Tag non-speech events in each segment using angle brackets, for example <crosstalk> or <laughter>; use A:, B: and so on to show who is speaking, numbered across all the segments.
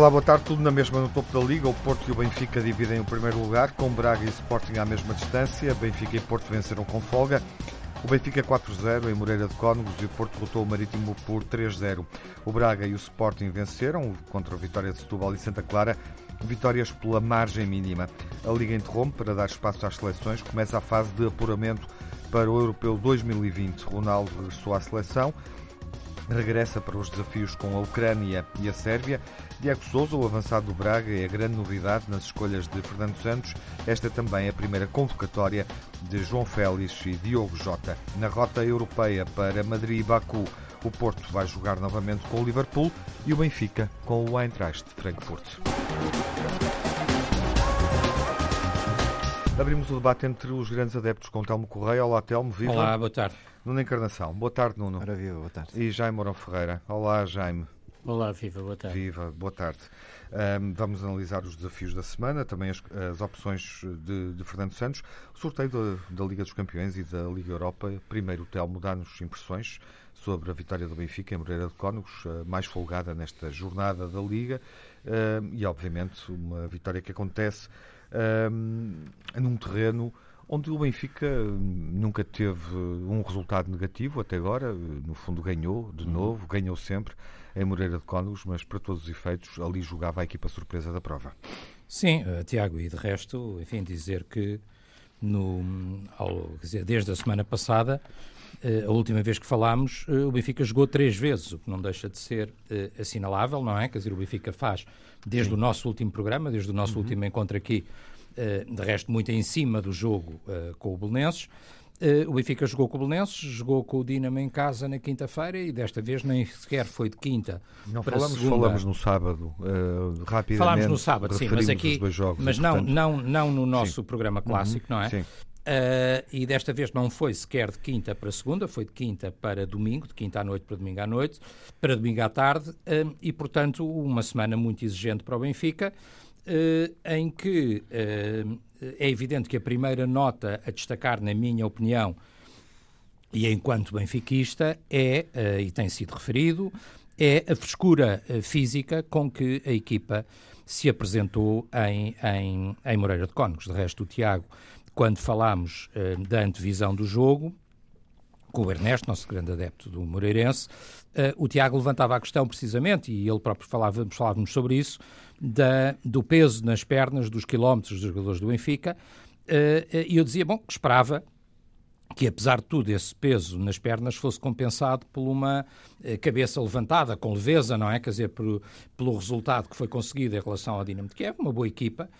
A: Olá, boa tarde. Tudo na mesma no topo da Liga. O Porto e o Benfica dividem o primeiro lugar, com Braga e Sporting à mesma distância. Benfica e Porto venceram com folga. O Benfica 4-0 em Moreira de Cónegos e o Porto derrotou o Marítimo por 3-0. O Braga e o Sporting venceram contra a Vitória de Setúbal e Santa Clara, vitórias pela margem mínima. A Liga interrompe para dar espaço às seleções. Começa a fase de apuramento para o Europeu 2020. Ronaldo regressou à seleção regressa para os desafios com a Ucrânia e a Sérvia. Diego Souza, o avançado do Braga, é a grande novidade nas escolhas de Fernando Santos. Esta também é a primeira convocatória de João Félix e Diogo Jota. Na rota europeia para Madrid e Baku, o Porto vai jogar novamente com o Liverpool e o Benfica com o Eintracht de Frankfurt. Abrimos o debate entre os grandes adeptos com Telmo Correia. Olá, Telmo, viva.
B: Olá, boa tarde.
A: Nuno Encarnação. Boa tarde, Nuno.
C: Ora, viva, boa tarde.
A: E Jaime Mourão Ferreira. Olá, Jaime.
B: Olá, viva, boa tarde.
A: Viva, boa tarde. Um, vamos analisar os desafios da semana, também as, as opções de, de, Fernando Santos, o sorteio da, da, Liga dos Campeões e da Liga Europa. Primeiro, o Telmo dá-nos impressões sobre a vitória do Benfica em Moreira de Cónegos, mais folgada nesta jornada da Liga, um, e obviamente uma vitória que acontece um, num terreno onde o Benfica nunca teve um resultado negativo até agora, no fundo ganhou de uhum. novo, ganhou sempre em Moreira de Cónegos, mas para todos os efeitos ali jogava a equipa surpresa da prova.
B: Sim, uh, Tiago, e de resto, enfim, dizer que no, ao, dizer, desde a semana passada, uh, a última vez que falámos, uh, o Benfica jogou três vezes, o que não deixa de ser assinalável, não é? Quer dizer, o Benfica faz, desde Sim. o nosso último programa, desde o nosso uhum. último encontro aqui, de resto muito em cima do jogo eh, com o Belenenses. Uh, o Benfica jogou com o Belenenses, jogou com o Dinamo em casa na quinta-feira e desta vez nem sequer foi de quinta
A: não
B: para
A: falamos,
B: segunda.
A: falamos no sábado, uh, rapidamente.
B: Falámos no sábado, sim, mas aqui,
A: jogos,
B: mas não, portanto... não, não no nosso sim. programa clássico, uhum, não é? Sim. Uh, e desta vez não foi sequer de quinta para segunda, foi de quinta para domingo, de quinta à noite para domingo à noite, para domingo à tarde, e portanto uma semana muito exigente para o Benfica. Uh, em que uh, é evidente que a primeira nota a destacar, na minha opinião, e enquanto benfiquista, é, uh, e tem sido referido, é a frescura física com que a equipa se apresentou em, em, em Moreira de Cónegos. De resto, o Tiago, quando falámos da antevisão do jogo, com o Ernesto, nosso grande adepto do Moreirense, o Tiago levantava a questão precisamente, e ele próprio falava, falávamos sobre isso, da, do peso nas pernas dos quilómetros dos jogadores do Benfica, uh, e eu dizia, bom, esperava que apesar de tudo esse peso nas pernas fosse compensado por uma cabeça levantada, com leveza, não é? Quer dizer, por, pelo resultado que foi conseguido em relação ao Dinamo de Kiev, uma boa equipa,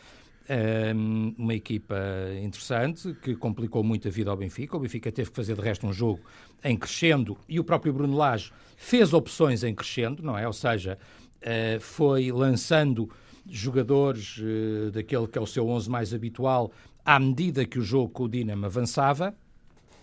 B: uma equipa interessante que complicou muito a vida ao Benfica. O Benfica teve que fazer de resto um jogo em crescendo e o próprio Bruno Lage fez opções em crescendo, não é? Ou seja, eh, foi lançando jogadores eh, daquele que é o seu 11 mais habitual à medida que o jogo com o Dinamo avançava.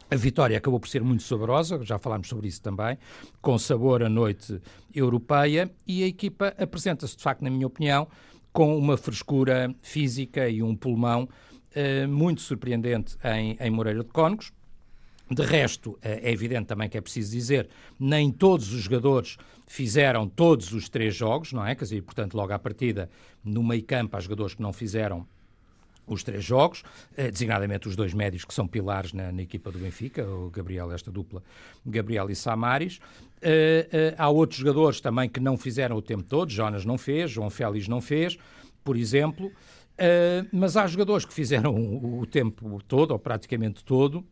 B: A vitória acabou por ser muito saborosa, já falámos sobre isso também, com sabor à noite europeia, e a equipa apresenta-se, de facto, na minha opinião, com uma frescura física e um pulmão uh, muito surpreendente em, em Moreira de Cónegos. De resto, uh, é evidente também que é preciso dizer, nem todos os jogadores fizeram todos os três jogos, não é? Quer dizer, portanto, logo à partida, no meio campo, há jogadores que não fizeram os três jogos, eh, designadamente os dois médios que são pilares na, na, equipa do Benfica, o Gabriel, esta dupla, Gabriel e Samaris. Eh, eh, há outros jogadores também que não fizeram o tempo todo, Jonas não fez, João Félix não fez, por exemplo, mas há jogadores que fizeram o tempo todo, ou praticamente todo,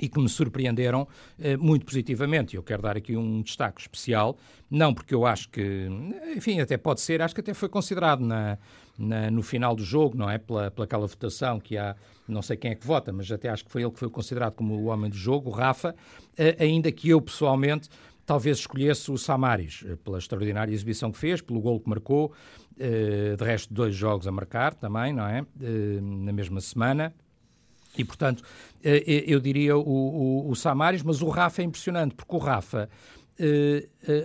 B: e que me surpreenderam eh, muito positivamente. Eu quero dar aqui um destaque especial, não porque eu acho que, enfim, até pode ser, acho que até foi considerado na, na, no final do jogo, não é? Pela, pela aquela votação que há, não sei quem é que vota, mas até acho que foi ele que foi considerado como o homem do jogo, o Rafa, eh, ainda que eu pessoalmente talvez escolhesse o Samaris, eh, pela extraordinária exibição que fez, pelo gol que marcou, eh, de resto dois jogos a marcar também, não é? Eh, na mesma semana. E, portanto, eh, eh, eu diria o, o, o Samaris, mas o Rafa é impressionante, porque o Rafa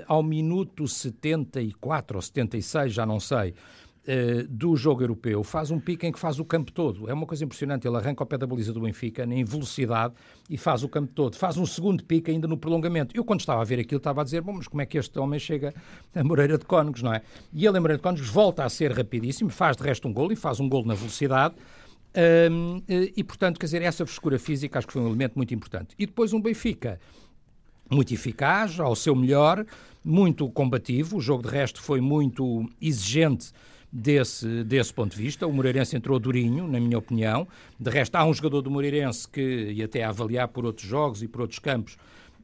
B: ao minuto 74 ou 76, já não sei, do jogo europeu faz um pique em que faz o campo todo. É uma coisa impressionante. Ele arranca ao pé da baliza do Benfica em velocidade e faz o campo todo. Faz um segundo pique ainda no prolongamento. Eu, quando estava a ver aquilo, estava a dizer: bom, mas como é que este homem chega a Moreira de Cónegos, não é? E ele, a Moreira de Cónegos, volta a ser rapidíssimo, faz de resto um gol e faz um gol na velocidade. Um, e, portanto, quer dizer, essa frescura física acho que foi um elemento muito importante. E depois um Benfica muito eficaz, ao seu melhor, muito combativo. O jogo de resto foi muito exigente desse, desse ponto de vista. O Moreirense entrou durinho, na minha opinião. De resto, há um jogador do Moreirense que, e até a avaliar por outros jogos e por outros campos,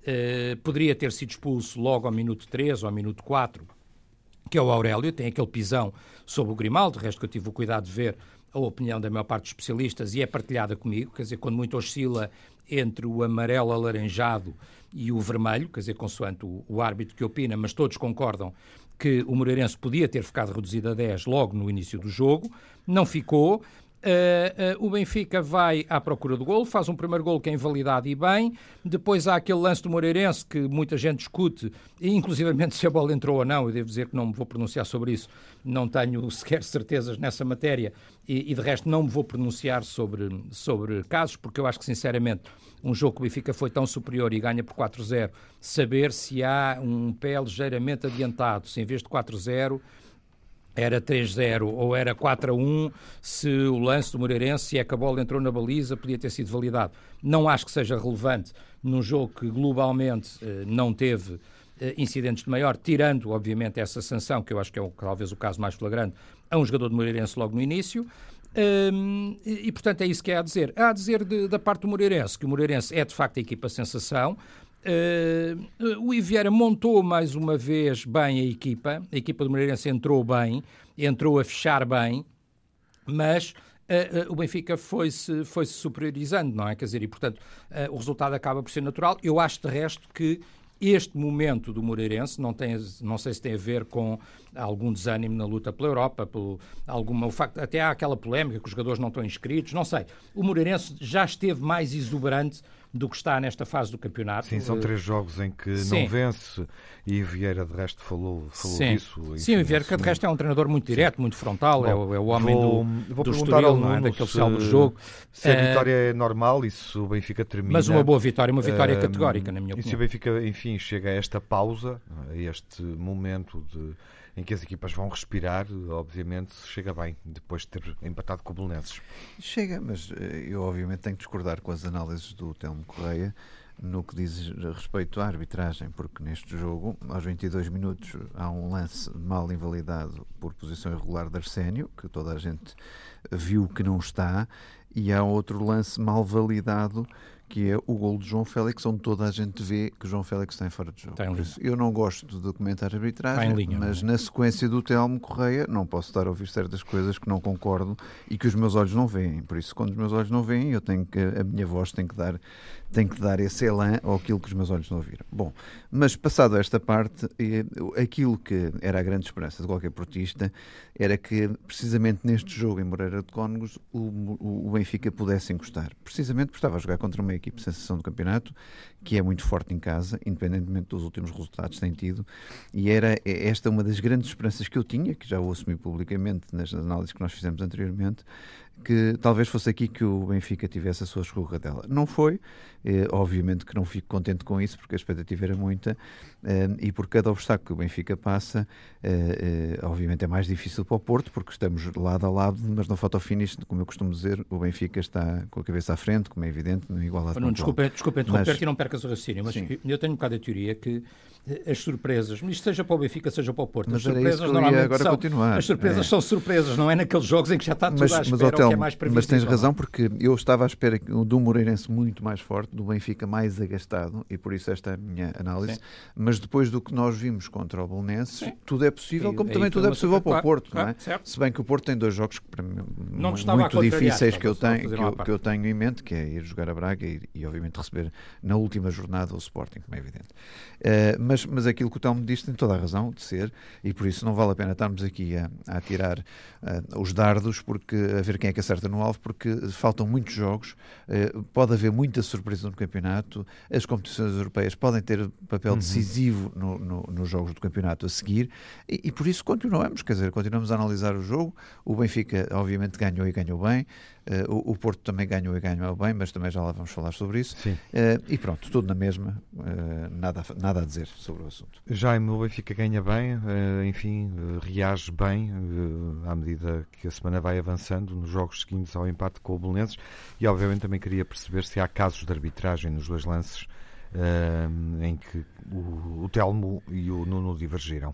B: eh, poderia ter sido expulso logo ao minuto 3 ou ao minuto 4, que é o Aurélio, tem aquele pisão sobre o Grimaldo, de resto que eu tive o cuidado de ver a opinião da maior parte dos especialistas e é partilhada comigo, quer dizer, quando muito oscila entre o amarelo alaranjado e o vermelho, quer dizer, consoante o, o árbitro que opina, mas todos concordam que o Moreirense podia ter ficado reduzido a 10 logo no início do jogo, não ficou. Uh, uh, o Benfica vai à procura do gol, faz um primeiro gol que é invalidado e bem. Depois há aquele lance do Moreirense que muita gente discute, inclusivamente <laughs> se a bola entrou ou não. Eu devo dizer que não me vou pronunciar sobre isso, não tenho <laughs> sequer certezas nessa matéria e, e de resto não me vou pronunciar sobre, sobre casos, porque eu acho que sinceramente um jogo que o Benfica foi tão superior e ganha por 4-0, saber se há um pé ligeiramente adiantado, se em vez de 4-0 era 3-0 ou era 4-1, se o lance do Moreirense, se é que a bola entrou na baliza, podia ter sido validado. Não acho que seja relevante num jogo que globalmente eh, não teve eh, incidentes de maior, tirando, obviamente, essa sanção, que eu acho que é talvez o caso mais flagrante, a um jogador do Moreirense logo no início. Um, e, portanto, é isso que há a dizer. Há a dizer de, da parte do Moreirense, que o Moreirense é, de facto, a equipa sensação. Uh, o Iviera montou mais uma vez bem a equipa, a equipa do Moreirense entrou bem, entrou a fechar bem, mas uh, uh, o Benfica foi-se foi -se superiorizando, não é? Quer dizer, e portanto o resultado acaba por ser natural. Eu acho de resto que este momento do Moreirense não, tem, não sei se tem a ver com algum desânimo na luta pela Europa, pelo, alguma, o facto, até há aquela polémica que os jogadores não estão inscritos, não sei. O Moreirense já esteve mais exuberante do que está nesta fase do campeonato.
A: Sim, são três jogos em que Sim. não vence e Vieira de resto falou, falou
B: Sim.
A: disso.
B: Sim, o Vieira que de resto é um treinador muito direto, Sim. muito frontal, Bom, é, o, é, o, homem vou, do, vou do Estoril, não é? daquele célebre jogo.
A: Se a vitória é normal e se o Benfica termina...
B: Mas uma boa vitória, uma vitória uh, categórica, na minha opinião.
A: E se o Benfica, enfim, chega a esta pausa, a este momento de em que as equipas vão respirar, obviamente chega bem, depois de ter empatado com o Belenenses.
C: Chega, mas eh, eu obviamente tenho que discordar com as análises do Telmo Correia no que diz respeito à arbitragem, porque neste jogo, aos 22 minutos, há um lance mal invalidado por posição irregular de Arsénio, que toda a gente viu que não está, e há outro lance mal validado que é o gol de João Félix, onde toda a gente vê que João Félix está em fora de jogo. Isso, eu não gosto de documentar arbitragem, linha, mas é? na sequência do Telmo Correia não posso estar a ouvir certas coisas que não concordo e que os meus olhos não veem. Por isso, quando os meus olhos não veem, eu tenho que, a minha voz tem que dar tem que dar esse elan ao aquilo que os meus olhos não viram. Bom, mas passado esta parte, aquilo que era a grande esperança de qualquer portista era que, precisamente neste jogo em Moreira de Cónegos, o, o Benfica pudesse encostar. Precisamente porque estava a jogar contra uma equipe sensação do campeonato, que é muito forte em casa, independentemente dos últimos resultados que tem tido, e era esta uma das grandes esperanças que eu tinha, que já o assumi publicamente nas análises que nós fizemos anteriormente, que talvez fosse aqui que o Benfica tivesse a sua escorregadela. Não foi, eh, obviamente que não fico contente com isso, porque a expectativa era muita, e por cada obstáculo que o Benfica passa, eh, eh, obviamente é mais difícil para o Porto, porque estamos lado a lado, mas não falta o finish, como eu costumo dizer, o Benfica está com a cabeça à frente, como é evidente, no igualdade
B: não, desculpa, desculpa interromper mas... que não percas o raciocínio, mas sim. eu tenho um bocado a teoria que as surpresas, isto seja para o Benfica, seja para o Porto, mas as surpresas normalmente agora são, continuar. as surpresas é. são surpresas, não é naqueles jogos em que já está tudo mas, à espera, mas, hotel, que é mais previsível.
C: Mas tens razão, porque eu estava à espera do Moreirense muito mais forte, do Benfica mais agastado, e por isso esta é a minha análise, Sim. mas depois do que nós vimos contra o Belenenses, tudo é possível, como também tudo é possível para o Porto, claro, não é? Se bem que o Porto tem dois jogos que, para mim, muito difíceis que eu, tenho, que, eu, que eu tenho em mente, que é ir jogar a Braga e, e obviamente receber na última jornada o Sporting, como é evidente. Uh, mas, mas aquilo que o Telmo disse tem toda a razão de ser, e por isso não vale a pena estarmos aqui a, a tirar uh, os dardos porque, a ver quem é que acerta no alvo, porque faltam muitos jogos, uh, pode haver muita surpresa do campeonato, as competições europeias podem ter papel uhum. Decisivo no, no, nos jogos do campeonato a seguir e, e, por isso continuamos, quer dizer, continuamos a analisar o jogo. O Benfica, obviamente, ganhou e ganhou bem. Uh, o, o, Porto também ganhou e ganhou bem, mas também já lá vamos falar sobre isso. Uh, e pronto, tudo na mesma, uh, nada, nada a dizer sobre o assunto.
A: Jaime, o Benfica ganha bem, enfim, reage bem à medida que a semana vai avançando nos jogos seguintes ao empate com o Belenenses e obviamente também queria perceber se há casos de arbitragem nos dois lances em que o, o Telmo e o Nuno divergiram.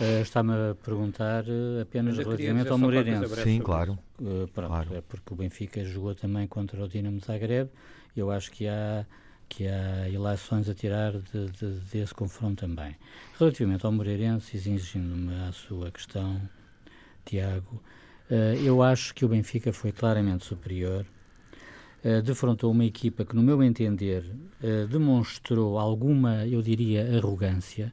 D: Uh, Está-me a perguntar uh, apenas relativamente ao Moreirense.
A: Sim, claro.
D: Uh, pronto, claro. é porque o Benfica jogou também contra o Dinamo Zagreb. Eu acho que há que há ilações a tirar de, de, desse confronto também. Relativamente ao Moreirense, exigindo-me a sua questão, Tiago, eu acho que o Benfica foi claramente superior. Defrontou uma equipa que, no meu entender, demonstrou alguma, eu diria, arrogância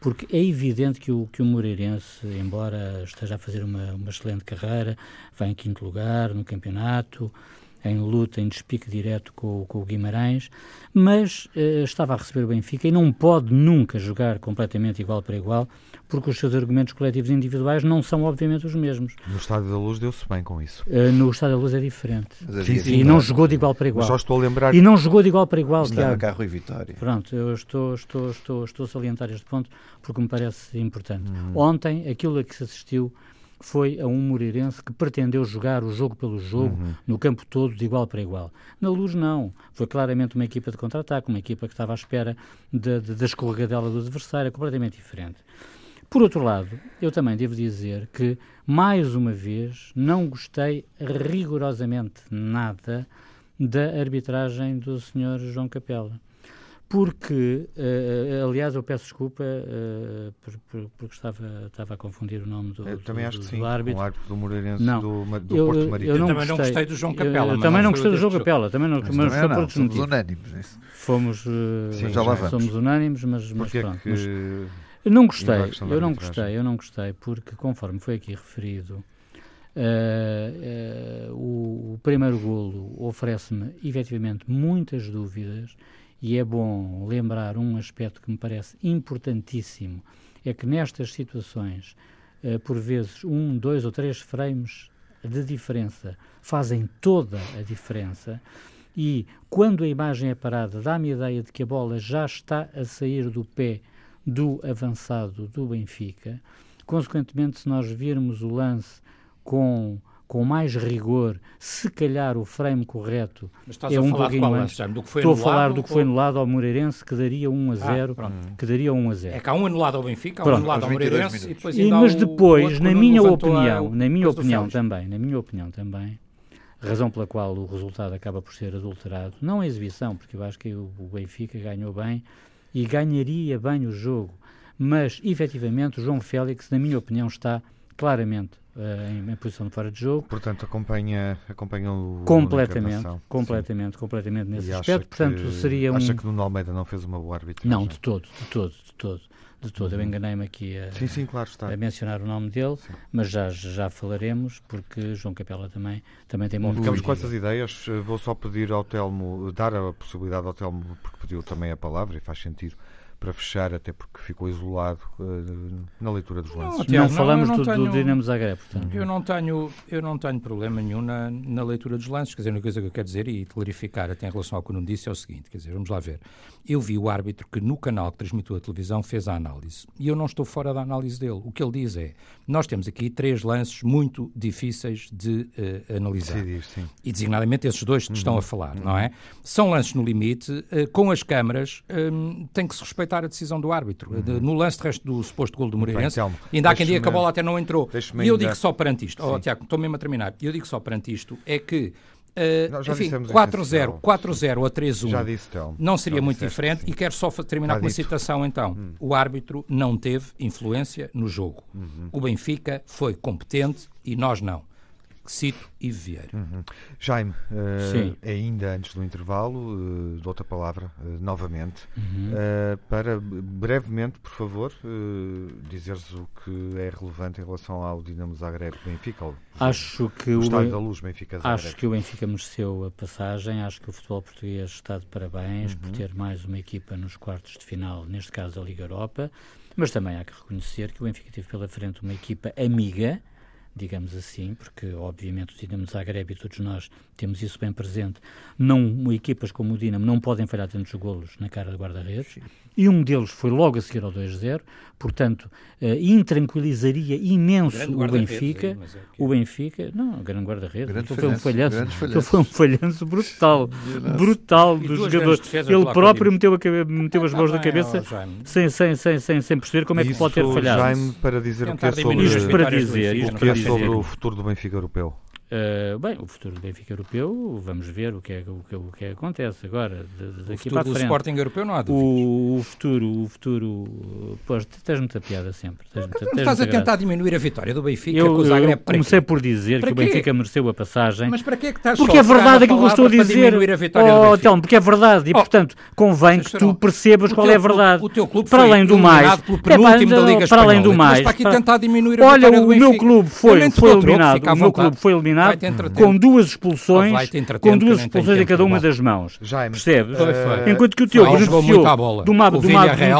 D: porque é evidente que o, que o Moreirense, embora esteja a fazer uma, uma excelente carreira, vai em quinto lugar no campeonato, em luta, em despique direto com, com o Guimarães, mas uh, estava a receber o Benfica e não pode nunca jogar completamente igual para igual, porque os seus argumentos coletivos individuais não são, obviamente, os mesmos.
A: No Estádio da Luz deu-se bem com isso.
D: Uh, no Estádio da Luz é diferente. Sim, sim, e não jogou de igual para igual. Mas
A: só estou a lembrar...
D: E não jogou de igual para igual,
C: Tiago. carro e vitória.
D: Pronto, eu estou, estou, estou, estou a salientar este ponto porque me parece importante. Hum. Ontem, aquilo a que se assistiu foi a um Moreirense que pretendeu jogar o jogo pelo jogo, uhum. no campo todo, de igual para igual. Na Luz, não. Foi claramente uma equipa de contra-ataque, uma equipa que estava à espera da escorregadela do adversário, completamente diferente. Por outro lado, eu também devo dizer que, mais uma vez, não gostei rigorosamente nada da arbitragem do Sr. João Capela porque, uh, aliás, eu peço desculpa uh, por, por, porque estava, estava a confundir o nome do, eu
A: também
D: do,
A: acho
D: que
A: sim,
D: árbitro.
A: o árbitro do Moreirense não, do, do eu, Porto Marítimo.
B: Eu, não também gostei, não gostei do João Capela.
D: Eu, eu também não gostei do João Capela, também não,
C: mas, mas também não, somos unânimes.
D: Fomos, uh, sim, já lá vamos. somos unânimes, mas, mas
A: é
D: pronto.
A: Que...
D: Mas, eu não gostei, eu não gostei, eu não gostei, porque conforme foi aqui referido, Uh, uh, o, o, primeiro golo oferece-me efetivamente muitas dúvidas e é bom lembrar um aspecto que me parece importantíssimo: é que nestas situações, uh, por vezes, um, dois ou três frames de diferença fazem toda a diferença. E quando a imagem é parada, dá-me a ideia de que a bola já está a sair do pé do avançado do Benfica. Consequentemente, se nós virmos o lance com com mais rigor, se calhar o frame correto é um pouquinho antes. Do que foi Estou a falar do que foi anulado ao Moreirense, que daria 1 a 0, ah, que daria 1 a 0.
B: É que há um anulado ao Benfica, há um anulado ao Moreirense e depois ainda
D: Mas depois, na minha opinião, na minha opinião também, na minha opinião também, razão pela qual o resultado acaba por ser adulterado, não a exibição, porque eu acho que o Benfica ganhou bem e ganharia bem o jogo, mas efetivamente o João Félix, na minha opinião, está claramente uh, em, posição de fora de jogo.
A: Portanto, acompanha, acompanha o
D: completamente, completamente, Sim. completamente nesse aspecto. Portanto,
A: que,
D: seria um...
A: acha que Nuno Almeida não fez uma boa arbitragem?
D: Não, de todo, de todo, de todo. De todo. Uhum. Eu enganei-me aqui a,
A: sim, sim, claro
D: a, mencionar o nome dele, sim. mas já, já falaremos, porque João Capela também, também tem muito.
A: Ficamos com essas ideias. Vou só pedir ao Telmo, dar a possibilidade ao Telmo, porque pediu também a palavra e faz sentido para fechar, até porque ficou isolado uh, na leitura dos lances.
D: Não, Tiago, não falamos não, não do, tenho, do Dinamo Zagreb, portanto.
B: Eu não tenho, eu não tenho problema nenhum na, na leitura dos lances. Quer dizer, uma coisa que eu quero dizer e clarificar até em relação ao que o Nuno disse é o seguinte, quer dizer, vamos lá ver. Eu vi o árbitro que no canal que transmitiu a televisão fez a análise e eu não estou fora da análise dele. O que ele diz é, nós temos aqui três lances muito difíceis de uh, analisar.
A: Decidir, sim.
B: E designadamente esses dois que uhum. estão a falar, uhum. não é? São lances no limite, uh, com as câmaras, um, tem que se respeitar respeitar a decisão do árbitro. Uhum. No lance de resto do suposto gol do Moreirense, Bem, ainda há quem diga que a bola até não entrou. E eu digo só perante isto, oh, Tiago, estou mesmo a terminar, e eu digo só perante isto, é que Uh, enfim, 4-0 4-0 a 3-1 não seria muito diferente e quero só terminar já com uma citação então. Hum. o árbitro não teve influência no jogo. Uhum. o Benfica foi competente e nós não Cito e Vieira.
A: Uhum. Jaime, uh, ainda antes do intervalo, uh, dou outra palavra uh, novamente, uhum. uh, para brevemente, por favor, dizeres o que é relevante em relação ao Dinamo Zagreb Benfica. Ou,
D: acho que o,
A: o da Luz Benfica
D: Zagreb. Acho que o Benfica mereceu a passagem, acho que o futebol português está de parabéns uhum. por ter mais uma equipa nos quartos de final, neste caso a Liga Europa, mas também há que reconhecer que o Benfica teve pela frente uma equipa amiga digamos assim, porque obviamente o Dinamo Zagreb e todos nós temos isso bem presente, não equipas como o Dinamo não podem falhar tantos golos na cara de guarda-redes, e um deles foi logo a seguir ao 2-0, portanto, uh, intranquilizaria imenso o, Benfica. Aí, é o Benfica, não, o grande guarda-redes, então foi um falhanço, então foi um falhanço brutal, <laughs> brutal dos jogadores. Ele próprio meteu, a, meteu as mãos na cabeça sem, sem, sem, sem, sem perceber como é que pode ter falhado.
A: Jaime, para dizer o que é sobre,
D: isto para dizer,
A: o que é sobre o futuro do Benfica europeu.
D: Uh, bem, o futuro do Benfica europeu, vamos ver o que é, o que, o que acontece agora, de, daqui o
B: futuro
D: do
B: Sporting europeu não há dúvidas. O,
D: o futuro, o futuro, pois, tens muita piada sempre. Tens
B: muita, tens estás a tentar graça. diminuir a vitória do Benfica
D: eu,
B: com o Zagreb. Eu
D: comecei por dizer para que quê? o Benfica mereceu a passagem.
B: Mas para que é que estás
D: Porque é verdade aquilo que eu estou a dizer. A oh, Telmo, porque é verdade e, oh, portanto, convém que tu percebas qual é a verdade.
B: O teu clube para além do mais, pelo penúltimo da Liga
D: Para além do mais,
B: para aqui tentar diminuir a.
D: Olha, o meu clube foi eliminado, o meu clube foi eliminado com duas expulsões, com duas expulsões em cada uma das mãos. Jaime, Percebes? Uh, Enquanto que o teu beneficiou de uma, de uma, de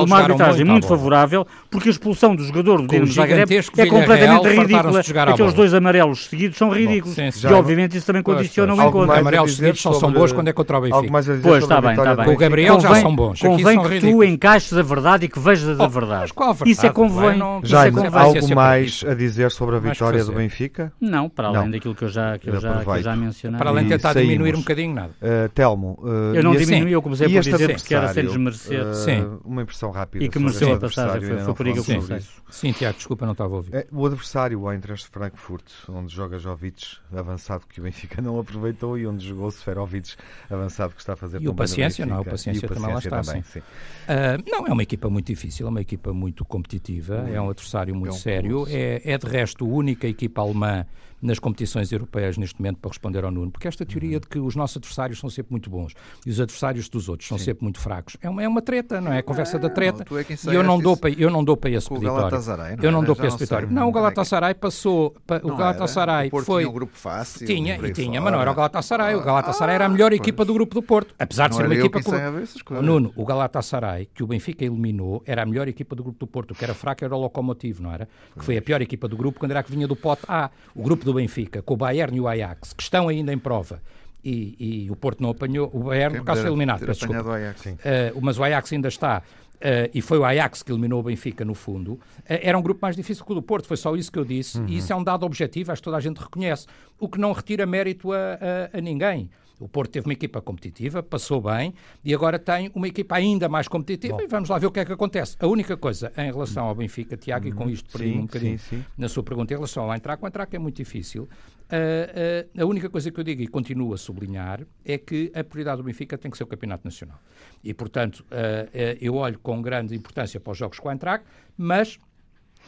D: uma arbitragem muito favorável, porque a expulsão do jogador do Dinamo Zagreb é completamente ridícula. Aqueles dois amarelos seguidos são ridículos. e obviamente isso também condiciona o encontro.
B: Amarelos seguidos só são bons quando é contra o Benfica.
D: Pois, está bem, está bem.
B: Com o Gabriel já são bons.
D: Convém que tu encaixes a verdade e que vejas a oh, verdade. Isso é convém.
A: Jaime, algo mais a dizer sobre a vitória do Benfica?
D: Não, para além daquilo que eu já mencionei
B: para além de tentar saímos. diminuir um bocadinho, nada.
A: Uh, Telmo. Uh,
D: eu não diminui, eu comecei por dizer que era sem desmerecer. Uh,
A: Sim. Uma impressão rápida.
D: E que mereceu a passagem, foi, foi por aí que eu comecei.
B: Sim, Tiago, desculpa, não estava a ouvir.
A: É, o adversário, o Eintracht Frankfurt, onde joga Jovic, avançado que o Benfica não aproveitou, e onde jogou Seferovic, avançado que está a fazer
B: e o Paciência, não, o Paciência, também lá está, também, sim. sim. Uh, não, é uma equipa muito difícil, é uma equipa muito competitiva, é um adversário muito é sério, é, é de resto a única equipa alemã nas competições europeias neste momento para responder ao Nuno, porque esta teoria uhum. de que os nossos adversários são sempre muito bons e os adversários dos outros são Sim. sempre muito fracos é uma, é uma treta, não é? A conversa é, da treta. Não, é e eu não, dou para, eu não dou para esse peditório.
C: Não
B: eu não é? dou para esse peditório. Não, o Galatasaray passou. o Galatasaray
C: o
B: foi.
C: Tinha um grupo fácil.
B: Tinha, e tinha, mas não era o Galatasaray. O Galatasaray ah, era a melhor pois. equipa do grupo do Porto. Apesar de ser uma equipa. Com... Nuno, o Galatasaray, que o Benfica eliminou, era a melhor equipa do grupo do Porto. O que era fraco era o Locomotivo, não era? Que foi a pior equipa do grupo quando era que vinha do pote A. O grupo do Benfica, com o Bayern e o Ajax, que estão ainda em prova, e, e o Porto não apanhou, o Bayern por causa foi eliminado, peço desculpa. Ajax, uh, mas o Ajax ainda está. Uh, e foi o Ajax que eliminou o Benfica no fundo, uh, era um grupo mais difícil que o do Porto, foi só isso que eu disse, uhum. e isso é um dado objetivo, acho que toda a gente reconhece, o que não retira mérito a, a, a ninguém. O Porto teve uma equipa competitiva, passou bem e agora tem uma equipa ainda mais competitiva Bom. e vamos lá ver o que é que acontece. A única coisa em relação ao Benfica, Tiago, e com uhum. isto perdi um bocadinho sim, sim. na sua pergunta, em relação ao Eintracht, o Eintracht é muito difícil. Uh, uh, a única coisa que eu digo e continuo a sublinhar é que a prioridade do Benfica tem que ser o Campeonato Nacional. E, portanto, uh, eu olho com grande importância para os jogos com o Eintracht, mas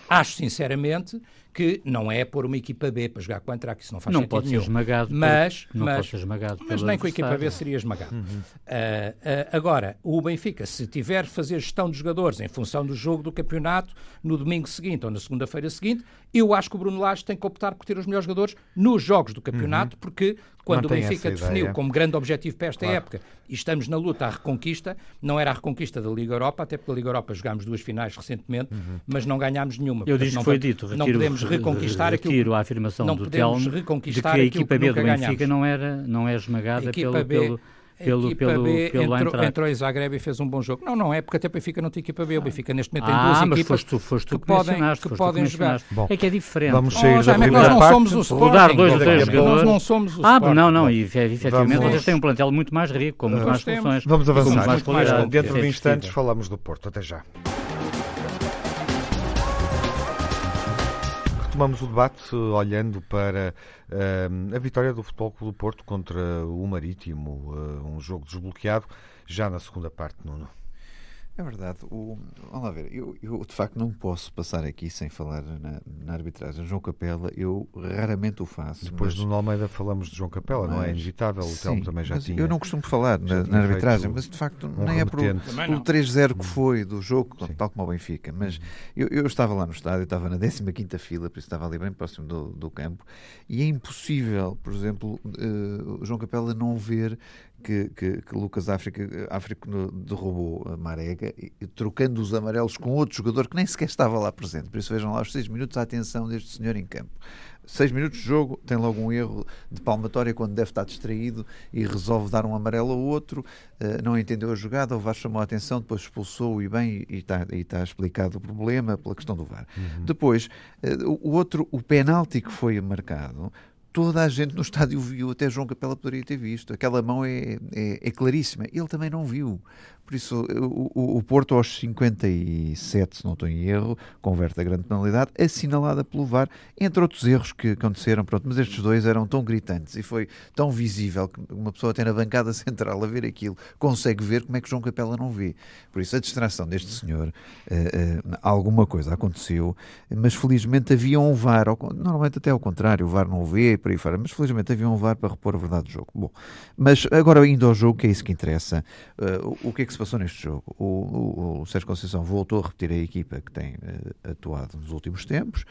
B: acho sinceramente que não é pôr uma equipa B para jogar contra, que isso não faz
D: não
B: sentido nenhum.
D: Esmagado
B: mas,
D: não
B: mas,
D: pode ser esmagado
B: mas nem com a equipa B seria esmagado. Uhum. Uh, uh, agora, o Benfica, se tiver fazer gestão de jogadores em função do jogo do campeonato no domingo seguinte ou na segunda-feira seguinte, eu acho que o Bruno Lage tem que optar por ter os melhores jogadores nos jogos do campeonato, uhum. porque quando Mantém o Benfica definiu como grande objetivo para esta claro. época e estamos na luta à reconquista, não era a reconquista da Liga Europa, até porque a Liga Europa jogámos duas finais recentemente, uhum. mas não ganhámos nenhuma.
D: Eu disse que foi dito,
B: não podemos reconquistar
D: retiro a afirmação
B: não
D: do Telmo de que a equipa B do Benfica não, era, não é esmagada pelo, B, pelo, pelo,
B: equipa
D: pelo,
B: B
D: pelo
B: entrou, entrou em Zagreb e fez um bom jogo. Não, não é, porque até o Benfica não tem equipa B. O Benfica neste momento tem
D: ah,
B: duas
D: mas
B: equipas
D: foste tu, foste tu que, que podem, que podem jogar.
B: Bom,
D: é que é diferente.
A: Vamos sair oh,
B: da
A: primeira
B: nós não somos o Sporting.
D: Mudar dois ou três jogadores.
B: Nós não somos o
D: Ah,
B: Sporting.
D: não, não. E efetivamente vocês têm um plantel muito mais rico, com muito mais funções.
A: Vamos avançar. Dentro de instantes falamos do Porto. Até já. Retomamos o debate olhando para uh, a vitória do Futebol Clube do Porto contra o Marítimo, uh, um jogo desbloqueado já na segunda parte, Nuno.
C: É verdade. O, vamos lá ver, eu, eu, de facto não posso passar aqui sem falar na, na arbitragem. João Capela, eu raramente o faço.
A: Depois mas... do Almeida falamos de João Capela, mas, não é inevitável, o Telmo também já tinha.
C: Eu não costumo falar na, na, arbitragem, mas de facto um nem é pelo, pelo 3-0 que hum. foi do jogo, Sim. tal como o Benfica. Mas hum. eu, eu estava lá no estádio, estava na 15 fila, por isso estava ali bem próximo do, do campo, e é impossível, por exemplo, uh, João Capela não ver que, que, que, Lucas África, África derrubou a Marega, trocando os amarelos com outro jogador que nem sequer estava lá presente. Por isso vejam lá os seis minutos a atenção deste senhor em campo. Seis minutos de jogo, tem logo um erro de palmatória quando deve estar distraído e resolve dar um amarelo ao outro, uh, não entendeu a jogada, o VAR chamou a atenção, depois expulsou e bem, e está, e está explicado o problema pela questão do VAR. Uhum. Depois, uh, o outro, o penalti que foi marcado, toda a gente no estádio viu, até João Capela poderia ter visto. Aquela mão é, é, é claríssima. Ele também não viu. Por isso, o, o, Porto, aos 57, se não estou em erro, converte a grande penalidade, assinalada pelo VAR, entre outros erros que aconteceram. Pronto, mas estes dois eram tão gritantes e foi tão visível que uma pessoa, até na bancada <laughs> central, a ver aquilo, consegue ver como é que João Capela não vê. Por isso, a distração deste senhor, uh, uh, alguma coisa aconteceu, mas felizmente havia um VAR, normalmente até ao contrário, o VAR não vê, por aí fora, mas felizmente havia um VAR para repor a verdade do jogo. Bom, mas agora indo ao jogo, que é isso que interessa, uh, o que é que se passou neste jogo? O, o, o Sérgio Conceição voltou a repetir a equipa que tem uh, atuado nos últimos tempos,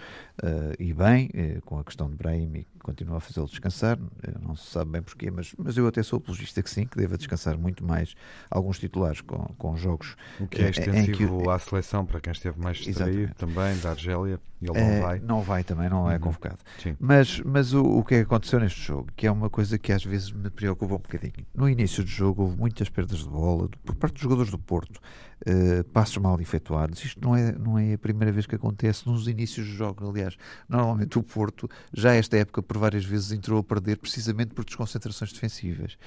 C: uh, e bem, com a questão de Brahim continua a fazê-lo descansar, não se sabe bem porquê, mas, mas eu até sou apologista que sim, que deva descansar muito mais alguns titulares com, com jogos.
A: O que é extensivo que, à seleção, para quem esteve mais distraído também, da Argélia, ele não vai.
C: Não vai também, não é uhum. convocado. Sim. Mas, mas o, o que é que aconteceu neste jogo, que é uma coisa que às vezes me preocupa um bocadinho. No início do jogo houve muitas perdas de bola por parte dos jogadores do Porto, uh, passos mal efetuados. Isto não é, não é a primeira vez que acontece nos inícios do jogo. Aliás, normalmente o Porto, já esta época, por várias vezes entrou a perder precisamente por desconcentrações defensivas.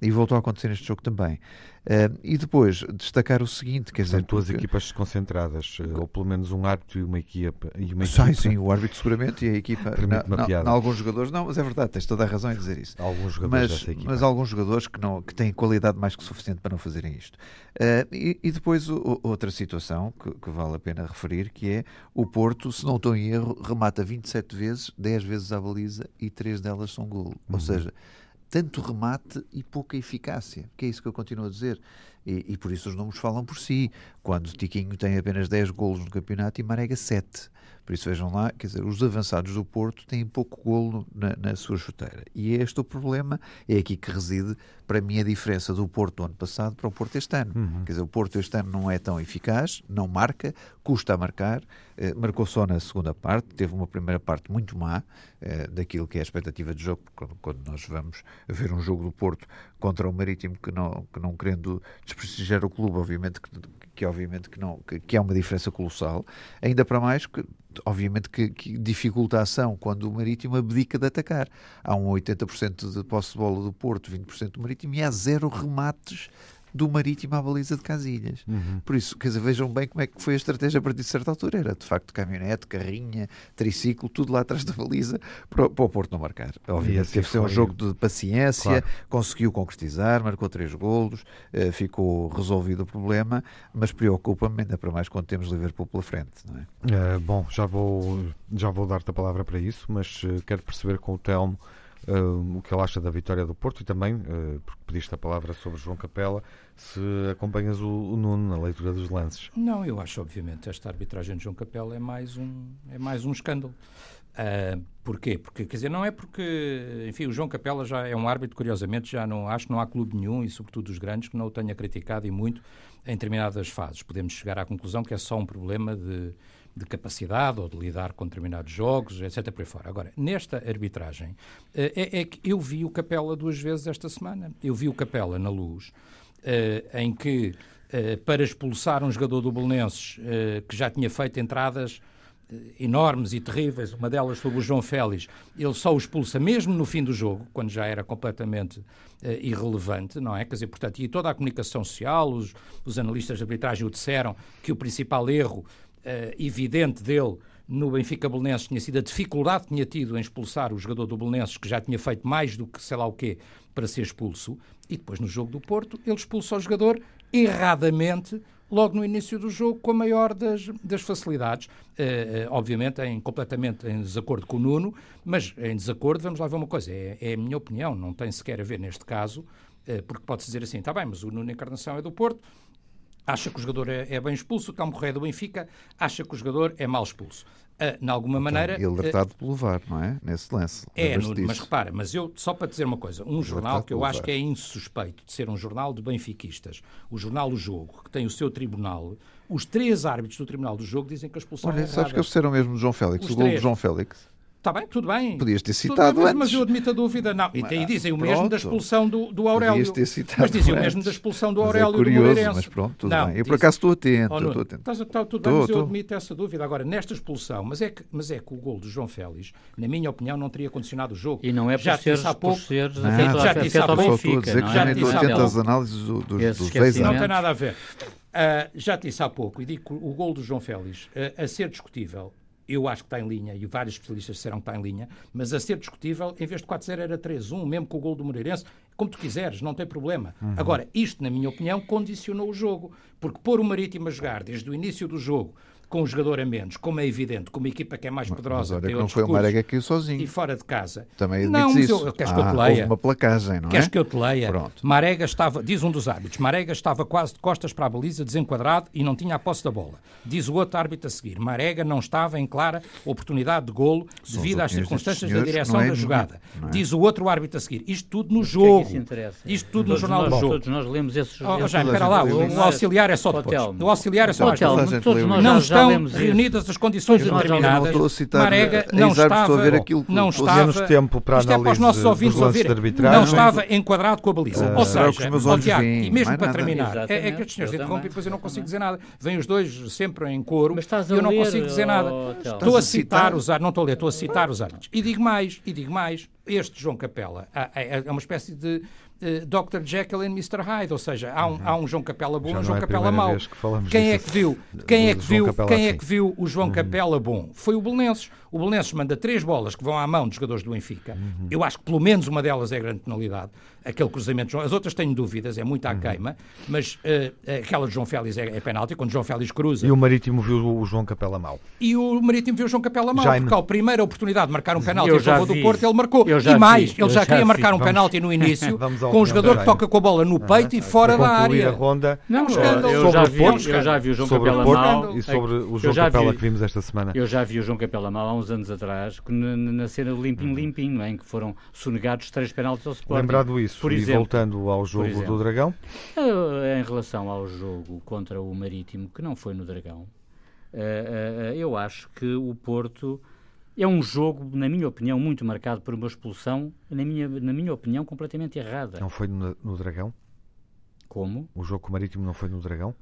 C: E voltou a acontecer neste jogo também. Uh, e depois, destacar o seguinte, quer dizer...
A: São duas porque... equipas desconcentradas, eh, ou pelo menos um árbitro e uma equipa. E uma
C: equipa. Sim, o árbitro seguramente e a equipa... Na, na, na, alguns jogadores, não, mas é verdade, tens toda a razão em dizer isso.
A: Alguns jogadores mas,
C: equipa. Mas alguns jogadores que, não, que têm qualidade mais que suficiente para não fazerem isto. Uh, e, e, depois o, outra situação que, que, vale a pena referir, que é o Porto, se não estou em erro, remata 27 vezes, 10 vezes à baliza e 3 delas são golo. Uhum. Ou seja tanto remate e pouca eficácia, que é isso que eu continuo a dizer. E, e por isso os números falam por si. Quando Tiquinho tem apenas 10 golos no campeonato e Marega 7. Por isso vejam lá, quer dizer, os avançados do Porto têm pouco golo na, na sua chuteira. E é este o problema, é aqui que reside, para mim, a diferença do Porto do ano passado para o Porto este ano. Uhum. Quer dizer, o Porto este ano não é tão eficaz, não marca, custa a marcar, eh, marcou só na segunda parte, teve uma primeira parte muito má eh, daquilo que é a expectativa de jogo, quando, quando, nós vamos ver um jogo do Porto contra o Marítimo que não, que não querendo desprestigiar o clube, obviamente que, que obviamente que não que, que há uma diferença colossal, ainda para mais que obviamente que, que, dificulta a ação quando o Marítimo abdica de atacar. Há um 80% de posse de bola do Porto, 20% do Marítimo e há zero remates do Marítimo à baliza de Casilhas. Uhum. Por isso, quer dizer, vejam bem como é que foi a estratégia a partir de certa altura. Era, de facto, caminhonete, carrinha, triciclo, tudo lá atrás da baliza para, para o Porto não marcar. Obviamente teve que ser um jogo de paciência, claro. conseguiu concretizar, marcou três golos, uh, ficou resolvido o problema, mas preocupa-me ainda para mais quando temos Liverpool pela frente.
A: É? Uh, bom, já vou, já vou dar-te a palavra para isso, mas uh, quero perceber com o Telmo uh, o que ele acha da vitória do Porto e também, uh, porque pediste a palavra sobre João Capela, se acompanhas o, o, Nuno na leitura dos lances.
B: Não, eu acho, obviamente, esta arbitragem de João Capela é mais um, é mais um escândalo. Uh, porquê? Porque, quer dizer, não é porque, enfim, o João Capela já é um árbitro, curiosamente, já não, acho que não há clube nenhum, e sobretudo os grandes, que não o tenha criticado e muito em determinadas fases. Podemos chegar à conclusão que é só um problema de, de capacidade ou de lidar com determinados jogos, etc. por aí fora. Agora, nesta arbitragem, eh, é, é, que eu vi o Capela duas vezes esta semana. Eu vi o Capela na luz, eh, em que, eh, para expulsar um jogador do Belenenses que já tinha feito entradas enormes e terríveis, uma delas sobre o João Félix, ele só o expulsa mesmo no fim do jogo, quando já era completamente uh, irrelevante, não é? Quer dizer, portanto, e toda a comunicação social, os, os analistas de arbitragem o disseram que o principal erro evidente dele no Benfica Belenenses tinha sido a dificuldade que tinha tido em expulsar o jogador do Belenenses, que já tinha feito mais do que sei lá o quê para ser expulso, e depois no jogo do Porto ele expulsa o jogador erradamente logo no início do jogo com a maior das, das facilidades. Uh, obviamente em completamente em desacordo com o Nuno, mas em desacordo, vamos lá ver uma coisa, é, é a minha opinião, não tem sequer a ver neste caso, uh, porque pode-se dizer assim, está bem, mas o Nuno Encarnação é do Porto, acha que o jogador é, é bem expulso, o Telmo Correia do Benfica acha que o jogador é mal expulso. Uh, de alguma então, maneira.
C: Ele alertado uh, pelo VAR, não é? Nesse lance.
B: É, no, mas repara, mas eu, só para dizer uma coisa, um jornal que eu acho que é insuspeito de ser um jornal de benfiquistas, o jornal O Jogo, que tem o seu tribunal, os três árbitros do tribunal do jogo dizem que a expulsão
C: Olha,
B: é
C: sabes que eles disseram mesmo de João Félix, os o gol de João Félix.
B: Está bem, tudo bem.
C: Podias ter citado
B: bem,
C: antes.
B: Mas eu admito a dúvida. Não. E, e dizem o mesmo da expulsão do, do Aurélio.
C: Podias ter citado
B: mas dizem
C: o
B: mesmo da expulsão do Aurélio
C: mas é curioso,
B: do Moreirense.
C: Mas pronto, tudo
B: não,
C: bem. Eu por acaso estou atento. Oh, estou
B: atento. Estás, está, tudo bem, mas eu admito essa dúvida. Agora, nesta expulsão, mas é, que, mas é que o gol do João Félix, na minha opinião, não teria condicionado o jogo.
D: E não é por
B: já
D: seres,
B: há pouco,
D: por seres
B: não, já disse há pouco.
C: Estou a dizer que já estou atento às análises do, dos, dos 10
B: anos. Não tem nada a ver. Uh, já disse há pouco, e digo que o gol do João Félix, uh, a ser discutível, eu acho que está em linha, e vários especialistas disseram que está em linha, mas a ser discutível, em vez de 4-0 era 3-1, mesmo com o gol do Moreirense, como tu quiseres, não tem problema. Uhum. Agora, isto, na minha opinião, condicionou o jogo, porque pôr o Marítimo a jogar desde o início do jogo, com um jogador a menos, como é evidente, com uma equipa que é mais poderosa,
C: mas olha que não foi o Marega que sozinho.
B: E fora de casa.
C: Também
B: não,
C: mas
B: isso. Eu, queres
C: ah,
B: que eu te leia?
C: Houve uma placagem, não
B: queres
C: é?
B: que eu te leia?
C: Pronto.
B: Marega estava, diz um dos árbitros, Marega estava quase de costas para a baliza, desenquadrado e não tinha a posse da bola. Diz o outro árbitro a seguir, Marega não estava em clara oportunidade de golo devido às circunstâncias da direção é da jogada. É? Diz o outro árbitro a seguir, isto tudo no
D: Mas
B: jogo.
D: Que é que
B: isto tudo todos no jornal
D: nós,
B: do jogo.
D: Todos nós lemos esses
B: oh, já, espera lá, o, o auxiliar é só depois. O auxiliar é só depois. Não estão reunidas as condições determinadas.
C: Não citar,
B: Marega não estava,
C: a ver aquilo
B: não estava,
A: menos tempo para
B: isto é para os nossos ouvintes ouvirem, não estava enquadrado com a baliza. Uh, Ou seja, oh, Tiago, e mesmo para terminar, é, é que os senhores interrompem e depois eu não consigo dizer nada. Vêm os dois sempre em coro e eu não consigo dizer nada. Estou a citar os não estou a ler, estou a citar os árbitros. E digo mais, e digo mais, este João Capela é uma espécie de uh, Dr. Jekyll e Mr. Hyde, ou seja, há um, uhum. há um João Capela bom e um João
A: é
B: Capela mau.
A: Que
B: quem é que viu? Quem é que viu? Quem é que viu o João uhum. Capela bom? Foi o Belenenses. O Belenenses manda três bolas que vão à mão dos jogadores do Benfica. Uhum. Eu acho que pelo menos uma delas é grande penalidade. Aquele cruzamento. As outras tenho dúvidas, é muito à uhum. queima, mas uh, aquela de João Félix é, é penalti, quando João Félix cruza.
A: E o Marítimo viu o João Capela mal.
B: E o Marítimo viu o João Capela mal, Jaime. porque a primeira oportunidade de marcar um penalti a favor do Porto, ele marcou. e mais, vi. ele já, já queria vi. marcar um vamos, penalti no início, <laughs> com um jogador que toca com a bola no peito e fora da área.
A: a ronda.
B: Não, um escândalo.
D: Eu, já vi, eu já vi o João
A: sobre
D: Capela
A: mal. E sobre o João Capela que vimos esta semana.
D: Eu já vi o João Capela mal há uns anos atrás, na cena do limpinho-limpinho, em que foram sonegados três penaltis ao Sporting.
A: Lembrado isso, por e voltando ao jogo do Dragão?
D: Eh, em relação ao jogo contra o Marítimo, que não foi no Dragão, eh, eh, eu acho que o Porto é um jogo, na minha opinião, muito marcado por uma expulsão, na minha, na minha opinião, completamente errada.
A: Não foi no, no Dragão?
D: Como?
A: O jogo com o Marítimo não foi no Dragão?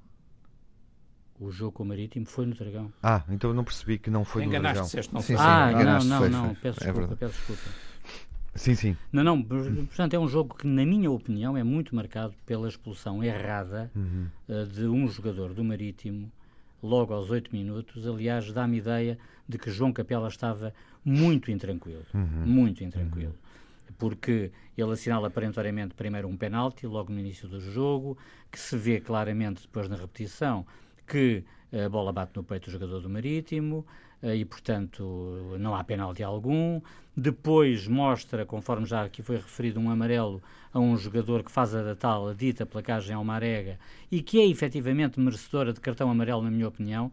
D: O jogo com o Marítimo foi no Dragão.
A: Ah, então eu não percebi que não foi no Dragão.
B: Não
A: sim,
B: sim,
D: ah, não, não, foi, não, peço é desculpa, peço desculpa.
A: Sim, sim.
D: Não, não, portanto é um jogo que, na minha opinião, é muito marcado pela expulsão errada uhum. uh, de um jogador do Marítimo logo aos oito minutos. Aliás, dá-me ideia de que João Capela estava muito intranquilo, uhum. muito intranquilo. Uhum. Porque ele assinala perentoriamente primeiro um penalti, logo no início do jogo, que se vê claramente depois na repetição que a bola bate no peito do jogador do Marítimo eh, e, portanto, não há penalti algum. Depois mostra, conforme já aqui foi referido, um amarelo a um jogador que faz a tal dita placagem ao Marega e que é efetivamente merecedora de cartão amarelo, na minha opinião,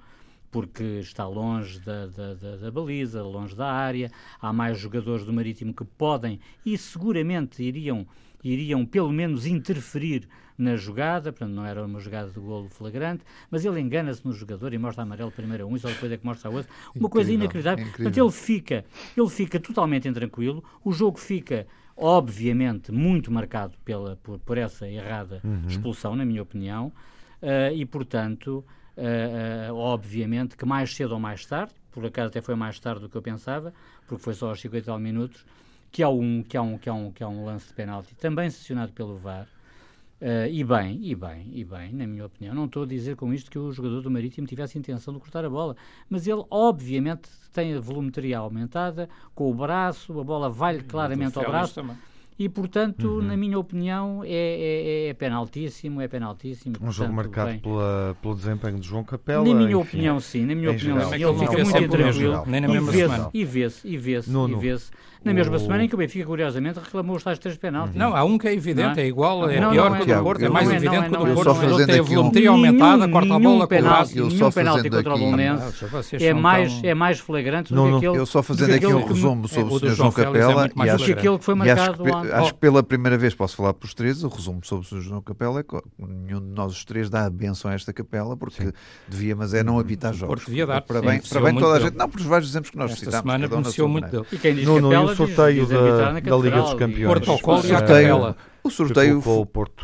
D: porque está longe da, da, da, da, baliza, longe da área. Há mais jogadores do Marítimo que podem e seguramente iriam, iriam pelo menos interferir na jogada, portanto não era uma jogada de golo flagrante, mas ele engana-se no jogador e mostra amarelo primeiro a um e só depois é que mostra a outro. Uma incrível, coisa inacreditável. Incrível. Portanto, ele fica, ele fica totalmente intranquilo, o jogo fica obviamente muito marcado pela, por, por essa errada uhum. expulsão, na minha opinião, uh, e portanto, uh, uh, obviamente que mais cedo ou mais tarde, por acaso até foi mais tarde do que eu pensava, porque foi só aos 50 e tal minutos, que há um, que há um, que há um, que há um lance de penalti também sancionado pelo VAR, Uh, e bem, e bem, e bem, na minha opinião. Não estou a dizer com isto que o jogador do Marítimo tivesse intenção de cortar a bola, mas ele, obviamente, tem a volumetria aumentada, com o braço, a bola vai claramente ao braço. Também. E, portanto, uhum. na minha opinião, é, é, é penaltíssimo, é penaltíssimo. Um
A: portanto,
D: jogo
A: marcado
D: bem,
A: pela, pelo desempenho de João Capela.
D: Na minha enfim, opinião, sim, na minha opinião, sim. Ele fica muito tranquilo. Nem na mesma semana. E vê-se, e vê-se, e vê-se na mesma o... semana em que o Benfica, curiosamente, reclamou os tais três penaltis.
B: Não, há um que é evidente, é? é, igual, é
D: não,
B: pior
D: não,
B: que o do Porto, é mais evidente que o do Porto.
C: Ele tem a
B: volumetria aumentada, corta a bola
D: com o braço. Nenhum penalti contra o Bolonense é mais, é mais flagrante do que aquele...
C: Eu só fazendo aqui um resumo sobre o Sr. João Capela
D: e acho que foi marcado
C: Acho que pela primeira vez posso falar para os três, o resumo sobre o Sr. João Capela é que nenhum de nós os três dá a benção a esta capela, porque devia, mas é não apitar jogos.
B: Porto devia dar.
C: Para bem toda a gente. Não, por vários exemplos que nós citámos. Esta
B: semana beneficiou muito dele.
D: E quem diz Capela diz
A: da, da Liga dos Campeões.
B: Protocolo e a capela.
C: O sorteio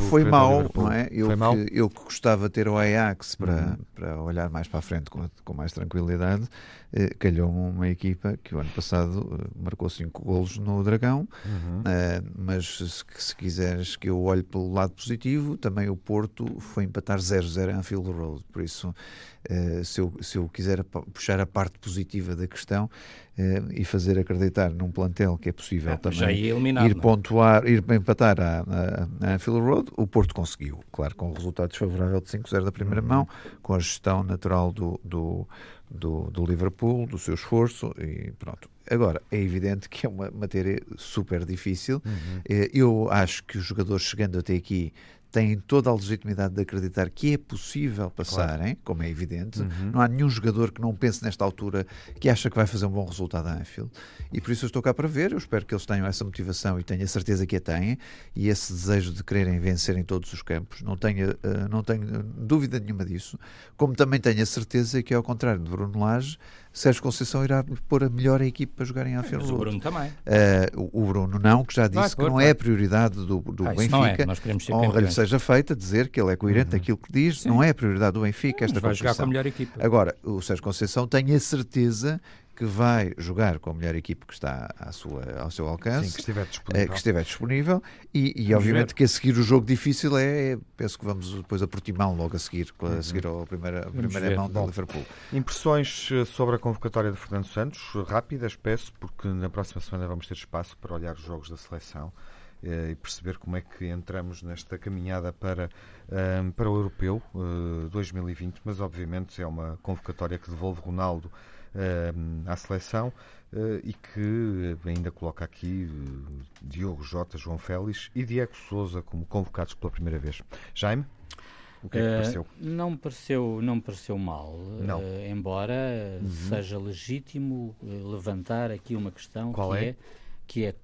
C: foi mau, não é? Eu, que, eu que gostava de ter o Ajax para, uhum. para olhar mais para a frente com, com mais tranquilidade, eh, calhou-me uma equipa que o ano passado eh, marcou 5 golos no Dragão, uhum. eh, mas se, se, quiseres que eu olhe pelo lado positivo, também o Porto foi empatar 0-0 em Anfield Road, por isso eh, se, eu, se eu quiser puxar a parte positiva da questão e fazer acreditar num plantel que é possível é, também ir
B: não? É?
C: pontuar, ir empatar a, a, a Anfield Road, o Porto conseguiu, claro, com o resultado desfavorável de 5-0 da primeira uhum. mão, com a gestão natural do, do, do, do Liverpool, do seu esforço e pronto. Agora, é evidente que é uma matéria super difícil. Uhum. Eh, eu acho que os jogadores chegando até aqui têm toda a legitimidade de acreditar que é possível passarem, claro. como é evidente. Uhum. Não há nenhum jogador que não pense nesta altura que acha que vai fazer um bom resultado a Anfield. E por isso eu estou cá para ver. Eu espero que eles tenham essa motivação e tenho a certeza que a têm e esse desejo de quererem vencer em todos os campos. Não tenho, uh, não tenho dúvida nenhuma disso. Como também tenho a certeza que, ao contrário de Bruno Lage, Sérgio Conceição irá pôr a melhor equipe para jogar em Anfield.
B: o Bruno também.
C: Uh, o Bruno não, que já disse que não é a prioridade do, do ah, Benfica. Não é.
B: Queremos ser
C: honra lhe seja feita dizer que ele é coerente uhum. naquilo que diz, Sim. não é a prioridade do Benfica esta
B: Mas vai jogar com a melhor equipe.
C: Agora, o Sérgio Conceição tem a certeza que vai jogar com a melhor equipe que está à sua, ao seu alcance,
A: Sim, que estiver disponível,
C: que estiver disponível e, e obviamente ver. que a seguir o jogo difícil é, é penso que vamos depois a Portimão logo a seguir, a uhum. seguir a primeira, a primeira mão do Liverpool.
A: Impressões eh, sobre a convocatória de Fernando Santos, rápidas, peço, porque na próxima semana vamos ter espaço para olhar os jogos da seleção eh, e perceber como é que entramos nesta caminhada para, eh, para o Europeu uh, 2020, mas obviamente é uma convocatória que devolve Ronaldo à seleção uh, e que ainda coloca aqui Diogo Jota, João Félix e Diego Souza como convocados pela primeira vez. Jaime? O que é que pareceu?
D: não me pareceu, não me pareceu mal,
A: não.
D: embora uhum. seja legítimo levantar aqui uma questão
A: Qual
D: que
A: é?
D: é que é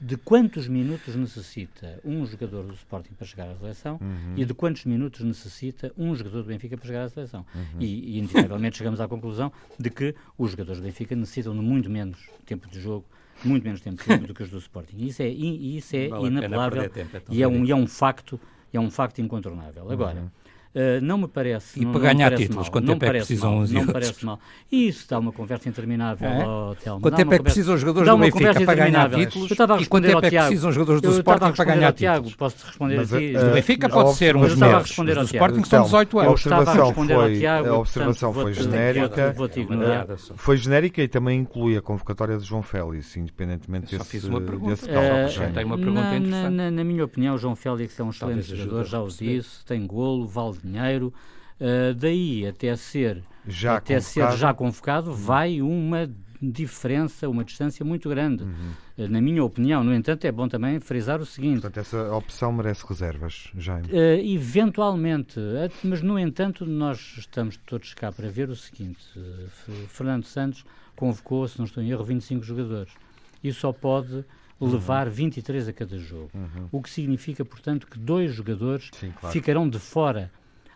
D: de quantos minutos necessita um jogador do Sporting para chegar à seleção uhum. e de quantos minutos necessita um jogador do Benfica para chegar à seleção. Uhum. E, e inevitavelmente chegamos à conclusão de que os jogadores do Benfica necessitam de muito menos tempo de jogo, muito menos tempo de jogo do que os do Sporting. E isso é, isso é inapelável tempo, é e, é um, e é um facto é um facto incontornável. Agora, uhum. Uh, não me parece.
B: E
D: não,
B: para ganhar títulos,
D: mal,
B: quanto tempo é que precisam
D: mal,
B: os
D: Não me parece mal. E isso dá uma conversa interminável é? ao Telmo.
B: Quanto tempo é que precisam os jogadores do Benfica para ganhar títulos? e quanto tempo é que precisam os jogadores do Sporting para ganhar títulos?
D: Posso responder Mas,
B: aqui? Uh, do Benfica pode ser uns meses. Do Sporting são 18 anos.
A: A observação foi, a observação foi genérica. Foi genérica e também inclui a convocatória de João Félix, independentemente desse,
B: fiz uma pergunta.
A: desse
B: uma pergunta interessante.
D: Na minha opinião, João Félix é um excelente jogador, já o disse, tem golo, vale dinheiro. Uh, daí até ser
A: já
D: até
A: convocado.
D: ser já convocado, uhum. vai uma diferença, uma distância muito grande. Uhum. Uh, na minha opinião, no entanto, é bom também frisar o seguinte.
A: Portanto, essa opção merece reservas, Jaime?
D: Uh, eventualmente, mas no entanto, nós estamos todos cá para ver o seguinte: Fernando Santos convocou, se não estou em erro, 25 jogadores. E só pode levar uhum. 23 a cada jogo. Uhum. O que significa, portanto, que dois jogadores Sim, claro. ficarão de fora